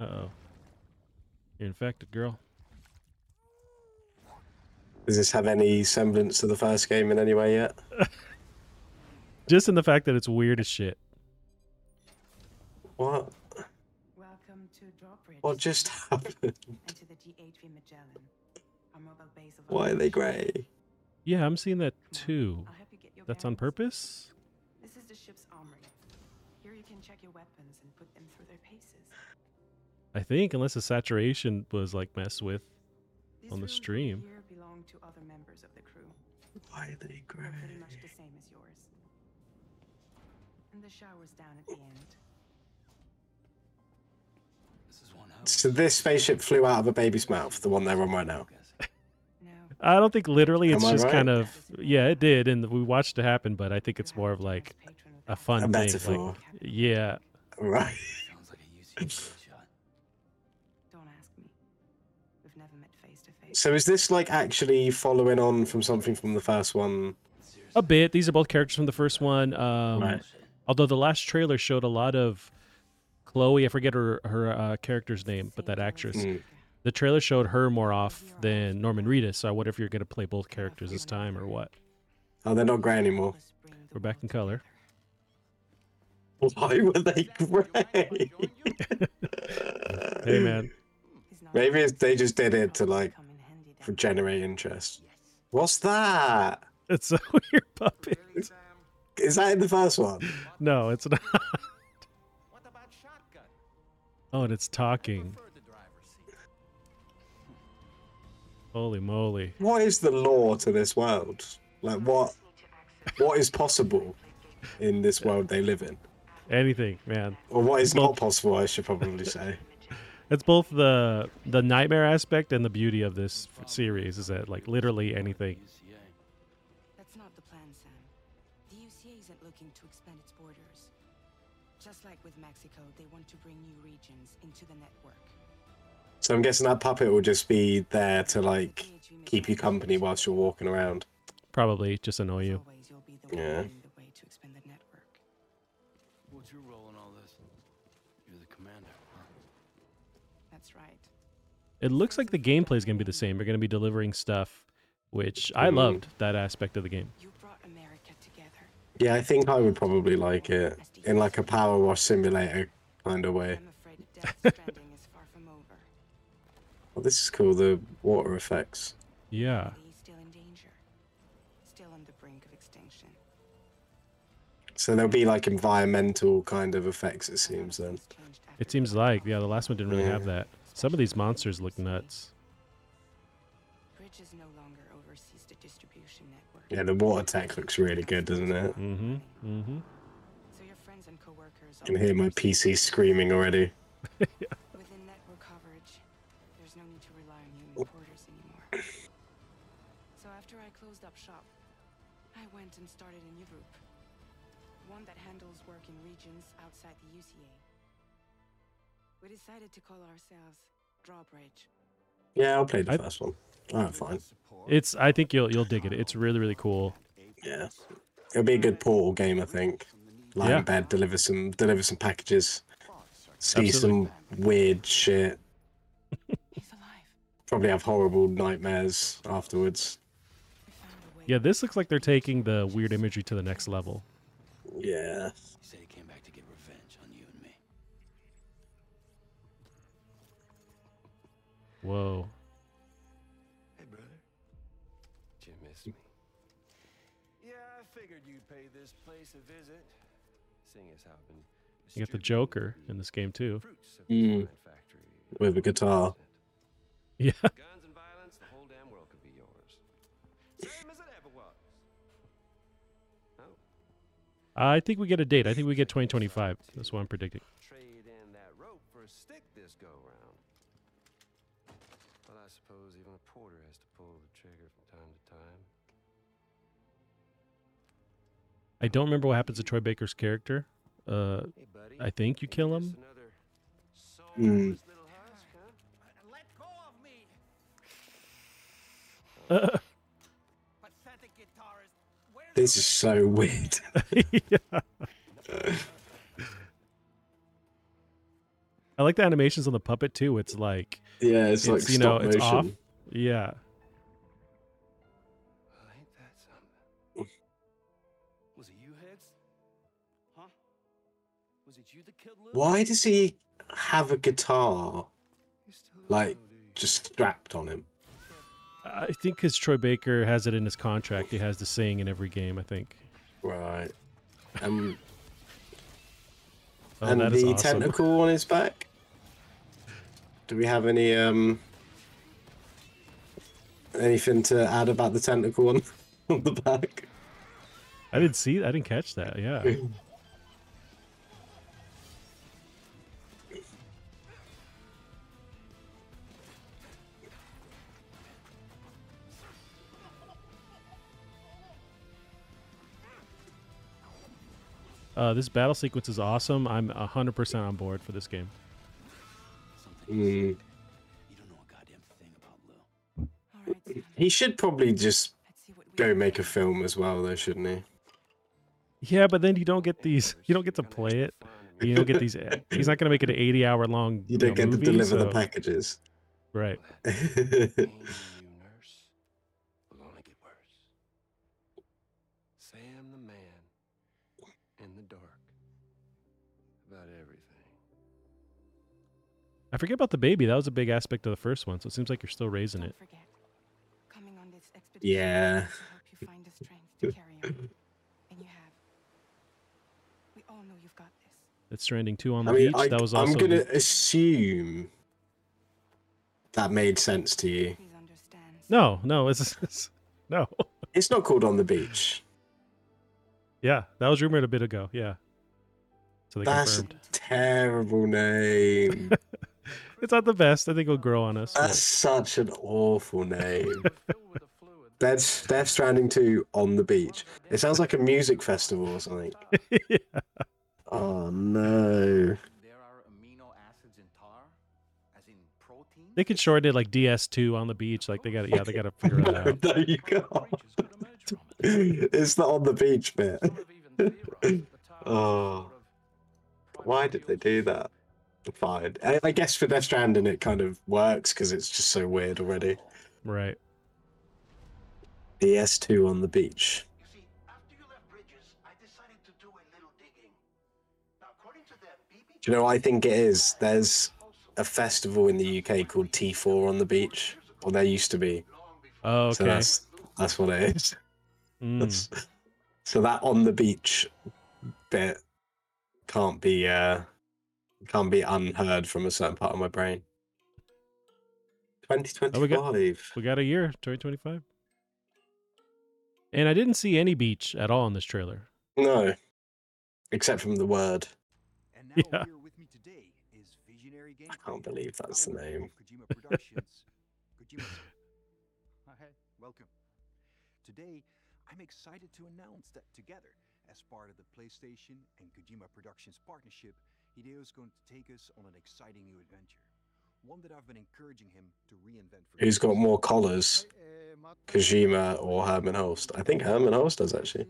Uh oh. You're infected, girl. Does this have any semblance to the first game in any way yet? Just in the fact that it's weird as shit. What? Welcome to Drawbridge. What just happened? Into the G8 Magellan, our mobile base of Why are they grey? Yeah, I'm seeing that too. I'll help you get your That's on purpose? This is the ship's armory. Here you can check your weapons and put them through their paces. I think, unless the saturation was like messed with These on the stream. Here belong to other members of the crew. Why are they grey? They're pretty much the same as yours. And the shower's down at the end. This is one So this spaceship flew out of a baby's mouth, the one they're on right now. I don't think literally. It's just right? kind of yeah, it did, and we watched it happen. But I think it's more of like a fun A thing. metaphor. Like, yeah, Right. So is this like actually following on from something from the first one? a bit. These are both characters from the first one. Um, Right. Although the last trailer showed a lot of Chloe. I forget her her uh, character's name, but that actress. Mm. The trailer showed her more off than Norman Reedus. So I wonder if you're going to play both characters this time or what. Oh, they're not grey anymore. We're back in color. Why were they grey? Hey man, Maybe they just did it to like for generate interest. What's that? it's a weird puppet. Is that in the first one? No, it's not. Oh, and it's talking. Holy moly! What is the law to this world? Like what? What is possible in this world they live in, Anything, man. or what is not possible? I should probably say. It's both the the nightmare aspect and the beauty of this f- series is that like literally anything. That's not the plan, Sam. The UCA isn't looking to expand its borders. Just like with Mexico, they want to bring new regions into the network. So I'm guessing that puppet will just be there to like keep you company whilst you're walking around. Probably just annoy you. Yeah. It looks like the gameplay is gonna be the same. They're gonna be delivering stuff, which I Mhm. loved that aspect of the game. Yeah, I think I would probably like it in like a power wash simulator kind of way. Well, this is cool. The water effects. Yeah. He's still in danger. Still on the brink of extinction. So there'll be like environmental kind of effects. It seems then. It seems like yeah, the last one didn't really have that. Some of these monsters look nuts. Bridges no longer oversees the distribution network. Yeah, the water tank looks really good, doesn't it? Mm-hmm. Mm-hmm. So your friends and coworkers I can hear my PC screaming already. within network coverage. There's no need to rely on human reporters anymore. So after I closed up shop, I went and started a new group. One that handles work in regions outside the UCA. We decided to call ourselves Drawbridge. Yeah, I'll play the first one. Alright, fine. It's I think you'll you'll dig it. It's really really cool. Yeah, it'll be a good portal game, I think. Lie Yeah. in bed, deliver some, deliver some packages, see Absolutely. some weird shit. Probably have horrible nightmares afterwards. Yeah, this looks like they're taking the weird imagery to the next level. Yeah. Whoa. Hey, brother. Did you miss me? Yeah, I figured you'd pay this place a visit. Seeing as how I've been You got the Joker in this game too. Mm. With a guitar. Yeah. guns and violence, the whole damn world could be yours. Same as it ever was. I think we get a date. I think we get 2025. That's what I'm predicting. Trade in that rope for a stick this go round. But I suppose even a porter has to pull the trigger from time to time. I don't remember what happens to Troy Baker's character. Uh, I think you kill him. Mm. Uh, This is so weird. yeah. I like the animations on the puppet too. It's like Yeah, it's like you know it's off. Yeah. Was it you, Heads? Huh? Was it you that killed Lou? Why does he have a guitar like just strapped on him? I think because Troy Baker has it in his contract, he has to sing in every game. I think. Right. Um, Oh, and the awesome. tentacle on his back. Do we have any um anything to add about the tentacle one on the back? I didn't see. I didn't catch that. Yeah. Uh, this battle sequence is awesome. I'm 100% on board for this game. Mm. He should probably just go make a film as well, though, shouldn't he? Yeah, but then you don't get these. You don't get to play it. You don't get these. He's not going to make it an 80 hour long. You don't know, get movie, to deliver the packages. Right. Will only get worse. Sam the man in the dark about everything. I forget about the baby. That was a big aspect of the first one. So it seems like you're still raising it. Coming on this expedition Yeah. to help you find the strength to carry on. And you have. We all know you've got this. It's Stranding 2 on the I mean, beach. I, that was also I'm gonna assume that made sense to you. No, no, it's, it's no. It's not called on the beach. Yeah, that was rumored a bit ago. Yeah. So they That's a terrible name. It's not the best. I think it'll grow on us. but- That's such an awful name. Death, Death Stranding 2 on the beach. It sounds like a music festival or something. Oh no. They could shorten it like DS2 on the beach. Like they got to, yeah, they got to figure it out. no, you can't. it's the on the beach bit. oh. Why did they do that? Fine. I, I guess for Death Stranding it kind of works because it's just so weird already. Right. DS2 on the beach. Do you know what I think it is? There's a festival in the UK called T4 on the beach. Or there used to be. Oh, okay. So that's that's what it is. Mm. That's, so that on the beach bit can't be uh can't be unheard from a certain part of my brain. Oh, we 2025. got we got a year, 2025. And I didn't see any beach at all in this trailer. No. Except from the word. Yeah. Here with me today is Visionary Game. I can't believe that's the name. Kojima Productions. Kojima. Hi, welcome. Today, I'm excited to announce that together, as part of the PlayStation and Kojima Productions partnership, Hideo is going to take us on an exciting new adventure. One that I've been encouraging him to reinvent for Who's got more collars? Eh, Kojima or Hermen Hulst? I think Hermen Hulst does actually.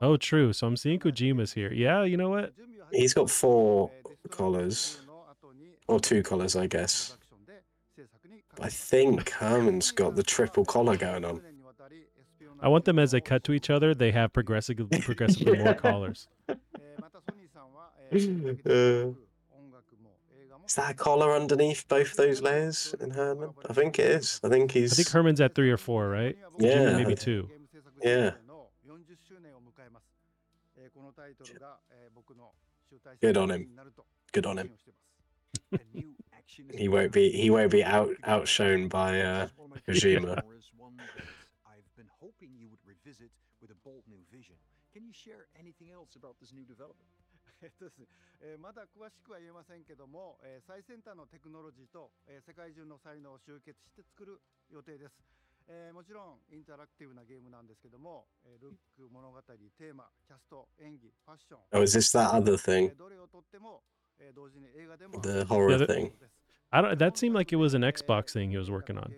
Oh, true. So I'm seeing Kojima's here. Yeah, you know what? He's got four eh, collars. Or two collars, I guess. I think Hermen's got the triple collar going on. I want them as they cut to each other. They have progressively, progressively more collars. Uh, is that a collar underneath both those layers in Hermen? I think it is. I think he's. I think Hermen's at three or four, right? Kojima Yeah. maybe two. Yeah. Good on him. Good on him. He won't be. He won't be out outshone by uh, Kojima. I've been hoping you would revisit with a bold new vision. Can you share anything else about this new development? えっとですね、えーまだ詳しくは言えませんけども、えー最先端のテクノロジーと、えー世界中の才能を集結して作る予定です。えーもちろんインタラクティブなゲームなんですけども、えールック、物語、テーマ、キャスト、演技、ファッション、Oh, is this that other thing? どれをとっても、えー同時に映画でも The horror thing. I don't. That seemed like it was an Xbox thing he was working on.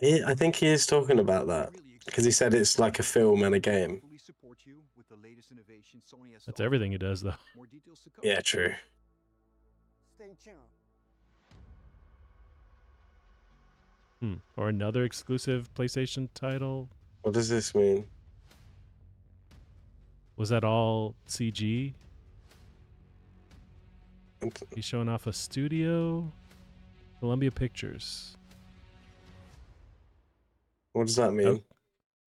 He, I think he is talking about that because he said it's like a film and a game. Fully support you with the latest innovation Sony has to That's everything he does, though. More details to come. Yeah, true. Hmm. Or another exclusive PlayStation title. What does this mean? Was that all CG? He's showing off a studio. Columbia Pictures. What does that mean?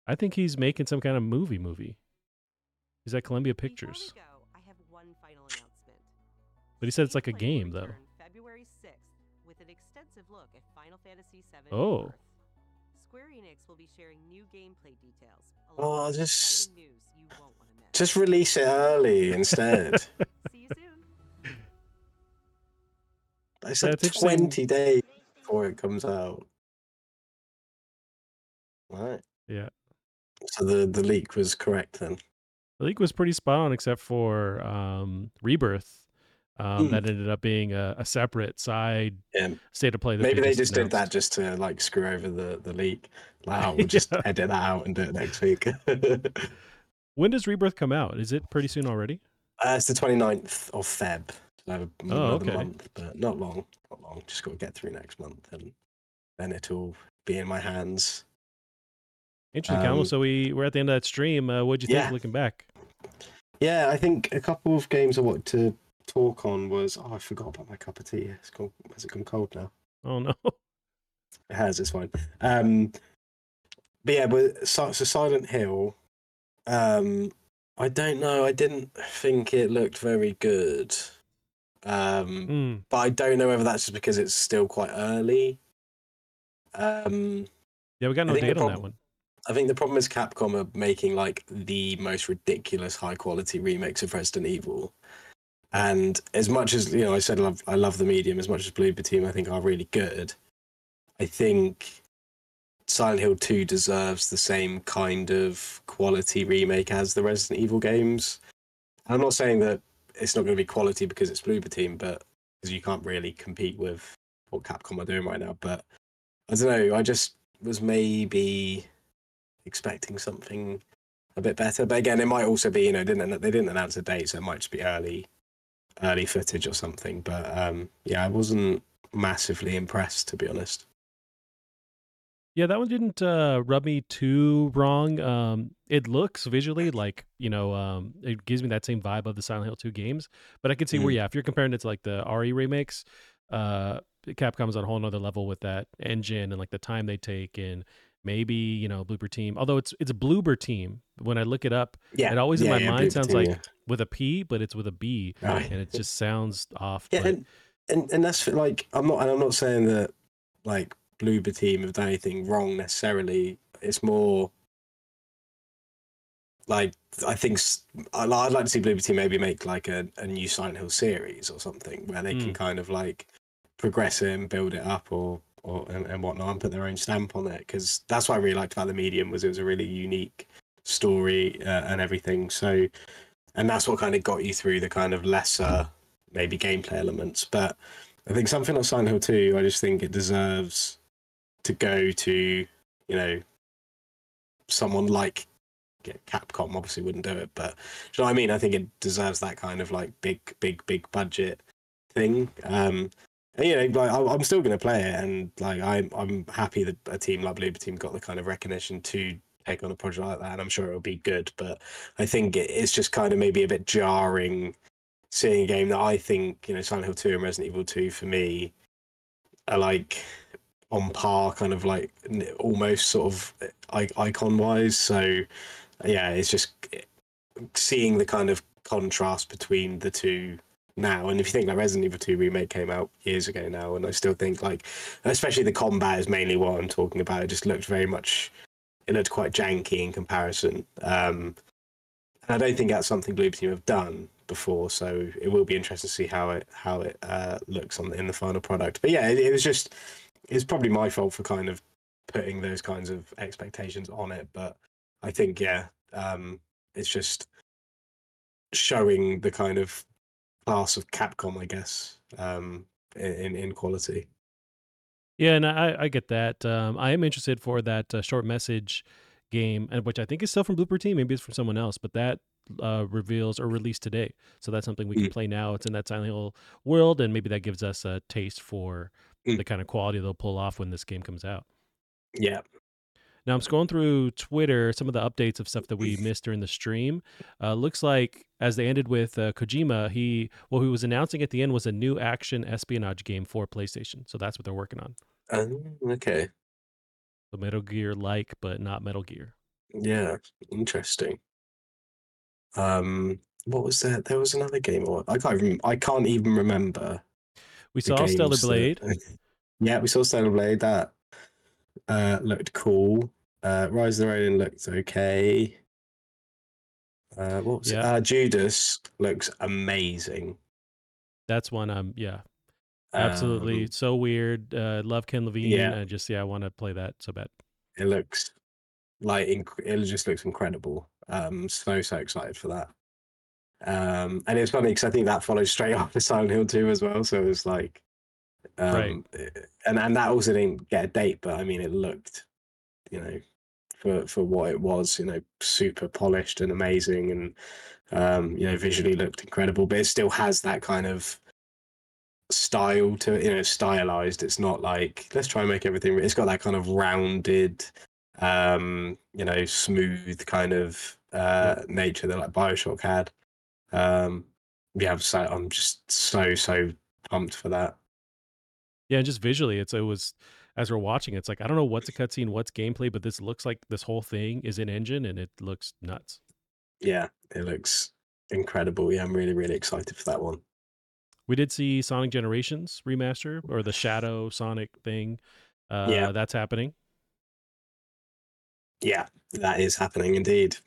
I think he's making some kind of movie movie. He's at Columbia Pictures. Go, I have one final announcement. But he said it's like a game, though. February 6th with an extensive look at Final Fantasy VII Oh. Rebirth. Square Enix will be sharing new gameplay details. Oh, just- news you won't want to miss. Just release it early instead. It's like 20 days before it comes out. Right. Yeah. So the, the leak was correct then. The leak was pretty spot on, except for um, Rebirth. Um, Mm. That ended up being a, a separate side Yeah. state of play. Maybe they just did that just to like screw over the the leak. Like, oh, we'll just Yeah. edit that out and do it next week. uh, When does Rebirth come out? Is it pretty soon already? it's the 29th of Feb. Middle of the okay. month, but not long. Not long. Just got to get through next month and then it'll be in my hands. Interesting. Um, So we we're at the end of that stream. Uh, what'd you think yeah. looking back? Yeah, I think a couple of games I wanted to talk on was oh I forgot about my cup of tea. It's has it gone cold now? Oh no. It has, it's fine. Um but yeah, but so, so Silent Hill, um I don't know, I didn't think it looked very good. Um Mm. but I don't know whether that's just because it's still quite early. Um Yeah, we got no date on that one. I think the problem is Capcom are making like the most ridiculous high quality remakes of Resident Evil. And as much as you know, I said I love, I love the medium as much as Bloober Team I think are really good. I think Silent Hill 2 deserves the same kind of quality remake as the Resident Evil games. I'm not saying that it's not going to be quality because it's Bloober Team, but because you can't really compete with what Capcom are doing right now. But I don't know. I just was maybe expecting something a bit better. But again, it might also be you know didn't they didn't announce a date, so it might just be early early footage or something. But um, yeah, I wasn't massively impressed to be honest. Yeah, that one didn't uh, rub me too wrong. Um, it looks visually like you know, um, it gives me that same vibe of the Silent Hill 2 games. But I can see where, Mhm. yeah, if you're comparing it to like the RE remakes, uh, Capcom's on a whole nother level with that engine and like the time they take, and maybe you know, Blooper Team. Although it's it's Bloober Team. When I look it up, Yeah, it always in yeah, my yeah, mind Bloober sounds Team, like yeah. with a P, but it's with a B, Right. and it just sounds off. Yeah, but and, and and that's like I'm not and I'm not saying that like Bloober Team have done anything wrong necessarily. It's more like I think I'd like to see Bloober Team maybe make like a, a new Silent Hill series or something where they can Mm. kind of like progress it and build it up or or and, and whatnot and put their own stamp on it because that's what I really liked about the medium was it was a really unique story uh, and everything. So and that's what kind of got you through the kind of lesser maybe gameplay elements. But I think something like Silent Hill 2, I just think it deserves to go to, you know, someone like Capcom obviously wouldn't do it, but you know what I mean? I think it deserves that kind of like big, big, big budget thing. Um, and, you know, like I, I'm still going to play it, and like I'm, I'm happy that a team like Bloober Team got the kind of recognition to take on a project like that, and I'm sure it'll be good. But I think it's just kind of maybe a bit jarring seeing a game that I think you know Silent Hill 2 and Resident Evil 2 for me are like on par, kind of like almost sort of icon wise. So yeah, it's just seeing the kind of contrast between the two now. And if you think like Resident Evil 2 remake came out years ago now, and I still think like, especially the combat is mainly what I'm talking about. It just looked very much, it looked quite janky in comparison. Um, and I don't think that's something Bloober Team have done before, so it will be interesting to see how it how it uh, looks on in the final product. But yeah, it, it was just it's probably my fault for kind of putting those kinds of expectations on it. But I think yeah, um, it's just showing the kind of class of Capcom, I guess, um, in in quality. Yeah, and I, I get that. Um, I am interested for that uh, short message game, and which I think is still from Blooper Team. Maybe it's from someone else, but that uh, reveals or released today. So that's something we can Mm. play now. It's in that Silent Hill world, and maybe that gives us a taste for Mm. the kind of quality they'll pull off when this game comes out. Yeah. Now I'm scrolling through Twitter, some of the updates of stuff that we missed during the stream. Uh, looks like as they ended with uh, Kojima, he what he was announcing at the end was a new action espionage game for PlayStation. So that's what they're working on. Um, okay. So Metal Gear like, but not Metal Gear. Yeah. Interesting. Um, what was that? There was another game. or- I can't. Even, I can't even remember. We saw Stellar games that- Blade. yeah, we saw Stellar Blade. That uh, looked cool. Uh, Rise of the Ronin looked okay. Uh, what was it? Uh, Judas looks amazing. That's one. Um, yeah, absolutely. Um, so weird. Uh, love Ken Levine. yeah. And just yeah, I want to play that so bad. it looks like inc- it just looks incredible. Um, so so excited for that. Um, and it's funny because I think that follows straight after Silent Hill 2 as well. So it was like, um, Right. and and that also didn't get a date, but I mean, it looked, you know, for for what it was, you know, super polished and amazing, and um, you know, visually looked incredible. But it still has that kind of style to it, you know, stylized. It's not like let's try and make everything. It's got that kind of rounded, um, you know, smooth kind of uh nature that like Bioshock had. Um, yeah, I'm so I'm just so so pumped for that. Yeah, and just visually, it's it was as we're watching, it's like I don't know what's a cutscene, what's gameplay, but this looks like this whole thing is in engine and it looks nuts. Yeah, it looks incredible. Yeah, I'm really really excited for that one. We did see Sonic Generations remaster or the Shadow Sonic thing. Uh, Yeah. that's happening. Yeah, that is happening indeed.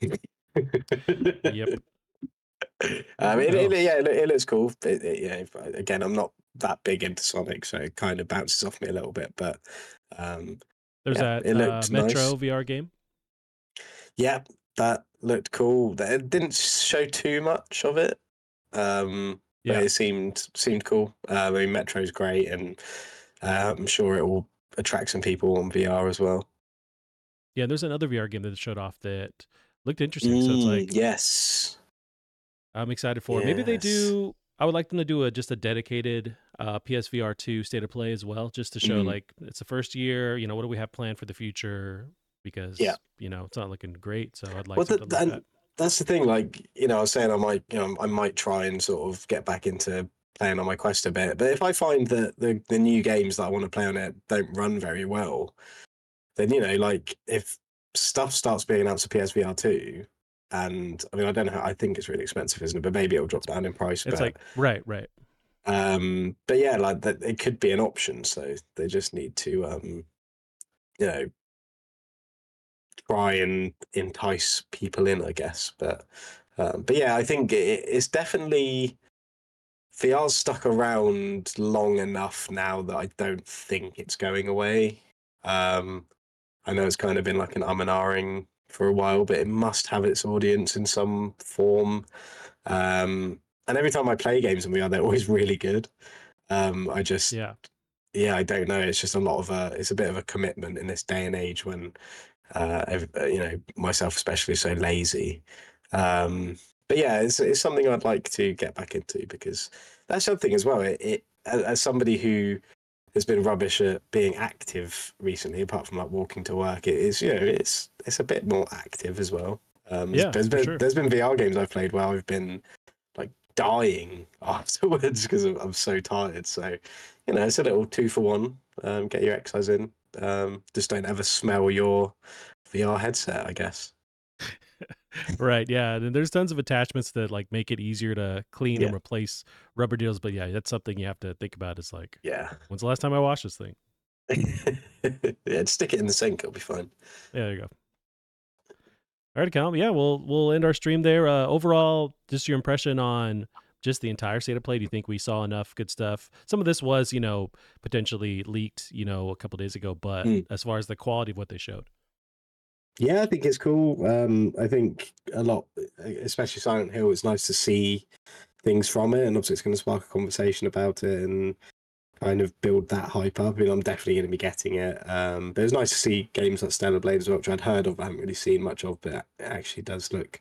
Yep. Um, it, it, yeah, it, it looks cool. Yeah, again, I'm not that big into Sonic, so it kind of bounces off me a little bit. But um, There's yeah, that uh, Metro nice. VR game. Yeah, that looked cool. It didn't show too much of it. Um, Yeah. but it seemed seemed cool. Uh, I mean, Metro's great, and uh, I'm sure it will attract some people on VR as well. Yeah, there's another VR game that showed off that looked interesting. so it's Mm, like yes, I'm excited for it. Maybe they do. I would like them to do a just a dedicated uh, PSVR two state of play as well, just to show Mhm. like it's the first year. You know, what do we have planned for the future? Because Yeah. you know it's not looking great. So I'd like well, like and that. that's the thing. Like you know, I was saying I might, you know, I might try and sort of get back into playing on my Quest a bit. But if I find that the the new games that I want to play on it don't run very well, then you know, like if stuff starts being announced for PSVR two, and I mean, I don't know. How, I think it's really expensive, isn't it? But maybe it'll drop down in price. It's but, like right, right. um, but yeah, like that, it could be an option. So they just need to, um, you know, try and entice people in, I guess. But, um, but yeah, I think it, it's definitely VR's stuck around long enough now that I don't think it's going away. Um, I know it's kind of been like an um and ahhing for a while, but it must have its audience in some form. Um, and every time I play games and we are, they're always really good. Um, I just, Yeah. yeah, I don't know. It's just a lot of a, it's a bit of a commitment in this day and age when, uh, uh, you know, myself especially so lazy. Um, but yeah, it's it's something I'd like to get back into because that's something as well. It, it as somebody who has been rubbish at being active recently, apart from like walking to work, it is you know it's it's a bit more active as well. Um, Yeah, there's been sure. there's been VR games I've played where I've been like dying afterwards because I'm, I'm so tired. So you know, it's a little two for one. Um, get your exercise in. Um, just don't ever smell your VR headset, I guess. Right yeah and there's tons of attachments that like make it easier to clean and replace rubber deals but yeah that's something you have to think about is like Yeah. when's the last time i washed this thing yeah, just stick it in the sink. It'll be fine. yeah there you go all right Callum. yeah we'll we'll end our stream there uh overall just your impression on just the entire state of play do you think we saw enough good stuff some of this was you know potentially leaked you know a couple days ago but Hmm. as far as the quality of what they showed Yeah, I think it's cool. Um, I think a lot, especially Silent Hill, it's nice to see things from it, and obviously it's going to spark a conversation about it and kind of build that hype up. I mean, I'm definitely going to be getting it. Um, but it's nice to see games like Stellar Blade as well, which I'd heard of, I haven't really seen much of, but it actually does look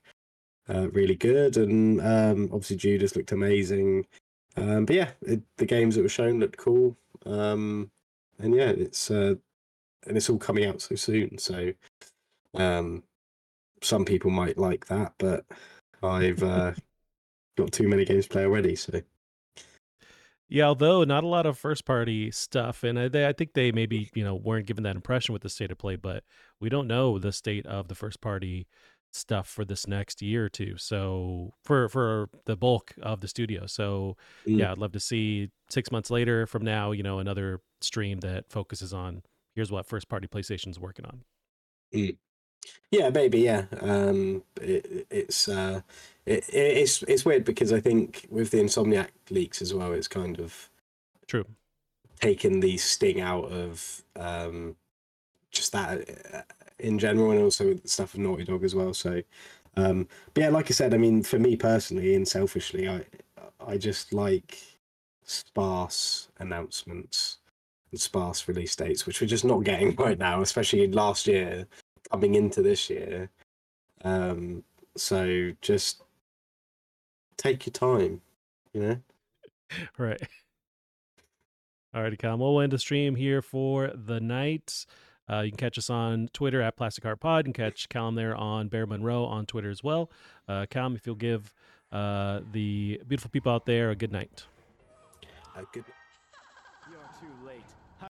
uh, really good. And um, obviously Judas looked amazing. Um, but yeah, it, the games that were shown looked cool. Um, and yeah, it's uh, and it's all coming out so soon. So um, some people might like that, but I've uh, got too many games to play already. So Yeah, although not a lot of first party stuff, and I, they, I think they maybe you know weren't given that impression with the state of play, but we don't know the state of the first party stuff for this next year or two. So for for the bulk of the studio, so Mm. yeah, I'd love to see six months later from now, you know, another stream that focuses on here's what first party PlayStation's working on. Mm. Yeah, maybe. Yeah, um, it, it's uh, it, it's it's weird because I think with the Insomniac leaks as well, it's kind of True. taken the sting out of um, just that. uh, in general, and also with the stuff of Naughty Dog as well. So, um, but yeah, like I said, I mean, for me personally and selfishly, I I just like sparse announcements and sparse release dates, which we're just not getting right now, especially last year coming into this year. Um, so just take your time, you know. right. Alrighty, Callum. We'll end the stream here for the night. Uh, you can catch us on Twitter at Plastic Heart Pod. and catch Callum there on Bear Monroe on Twitter as well. Uh, Callum, if you'll give uh, the beautiful people out there a good night. Uh, good.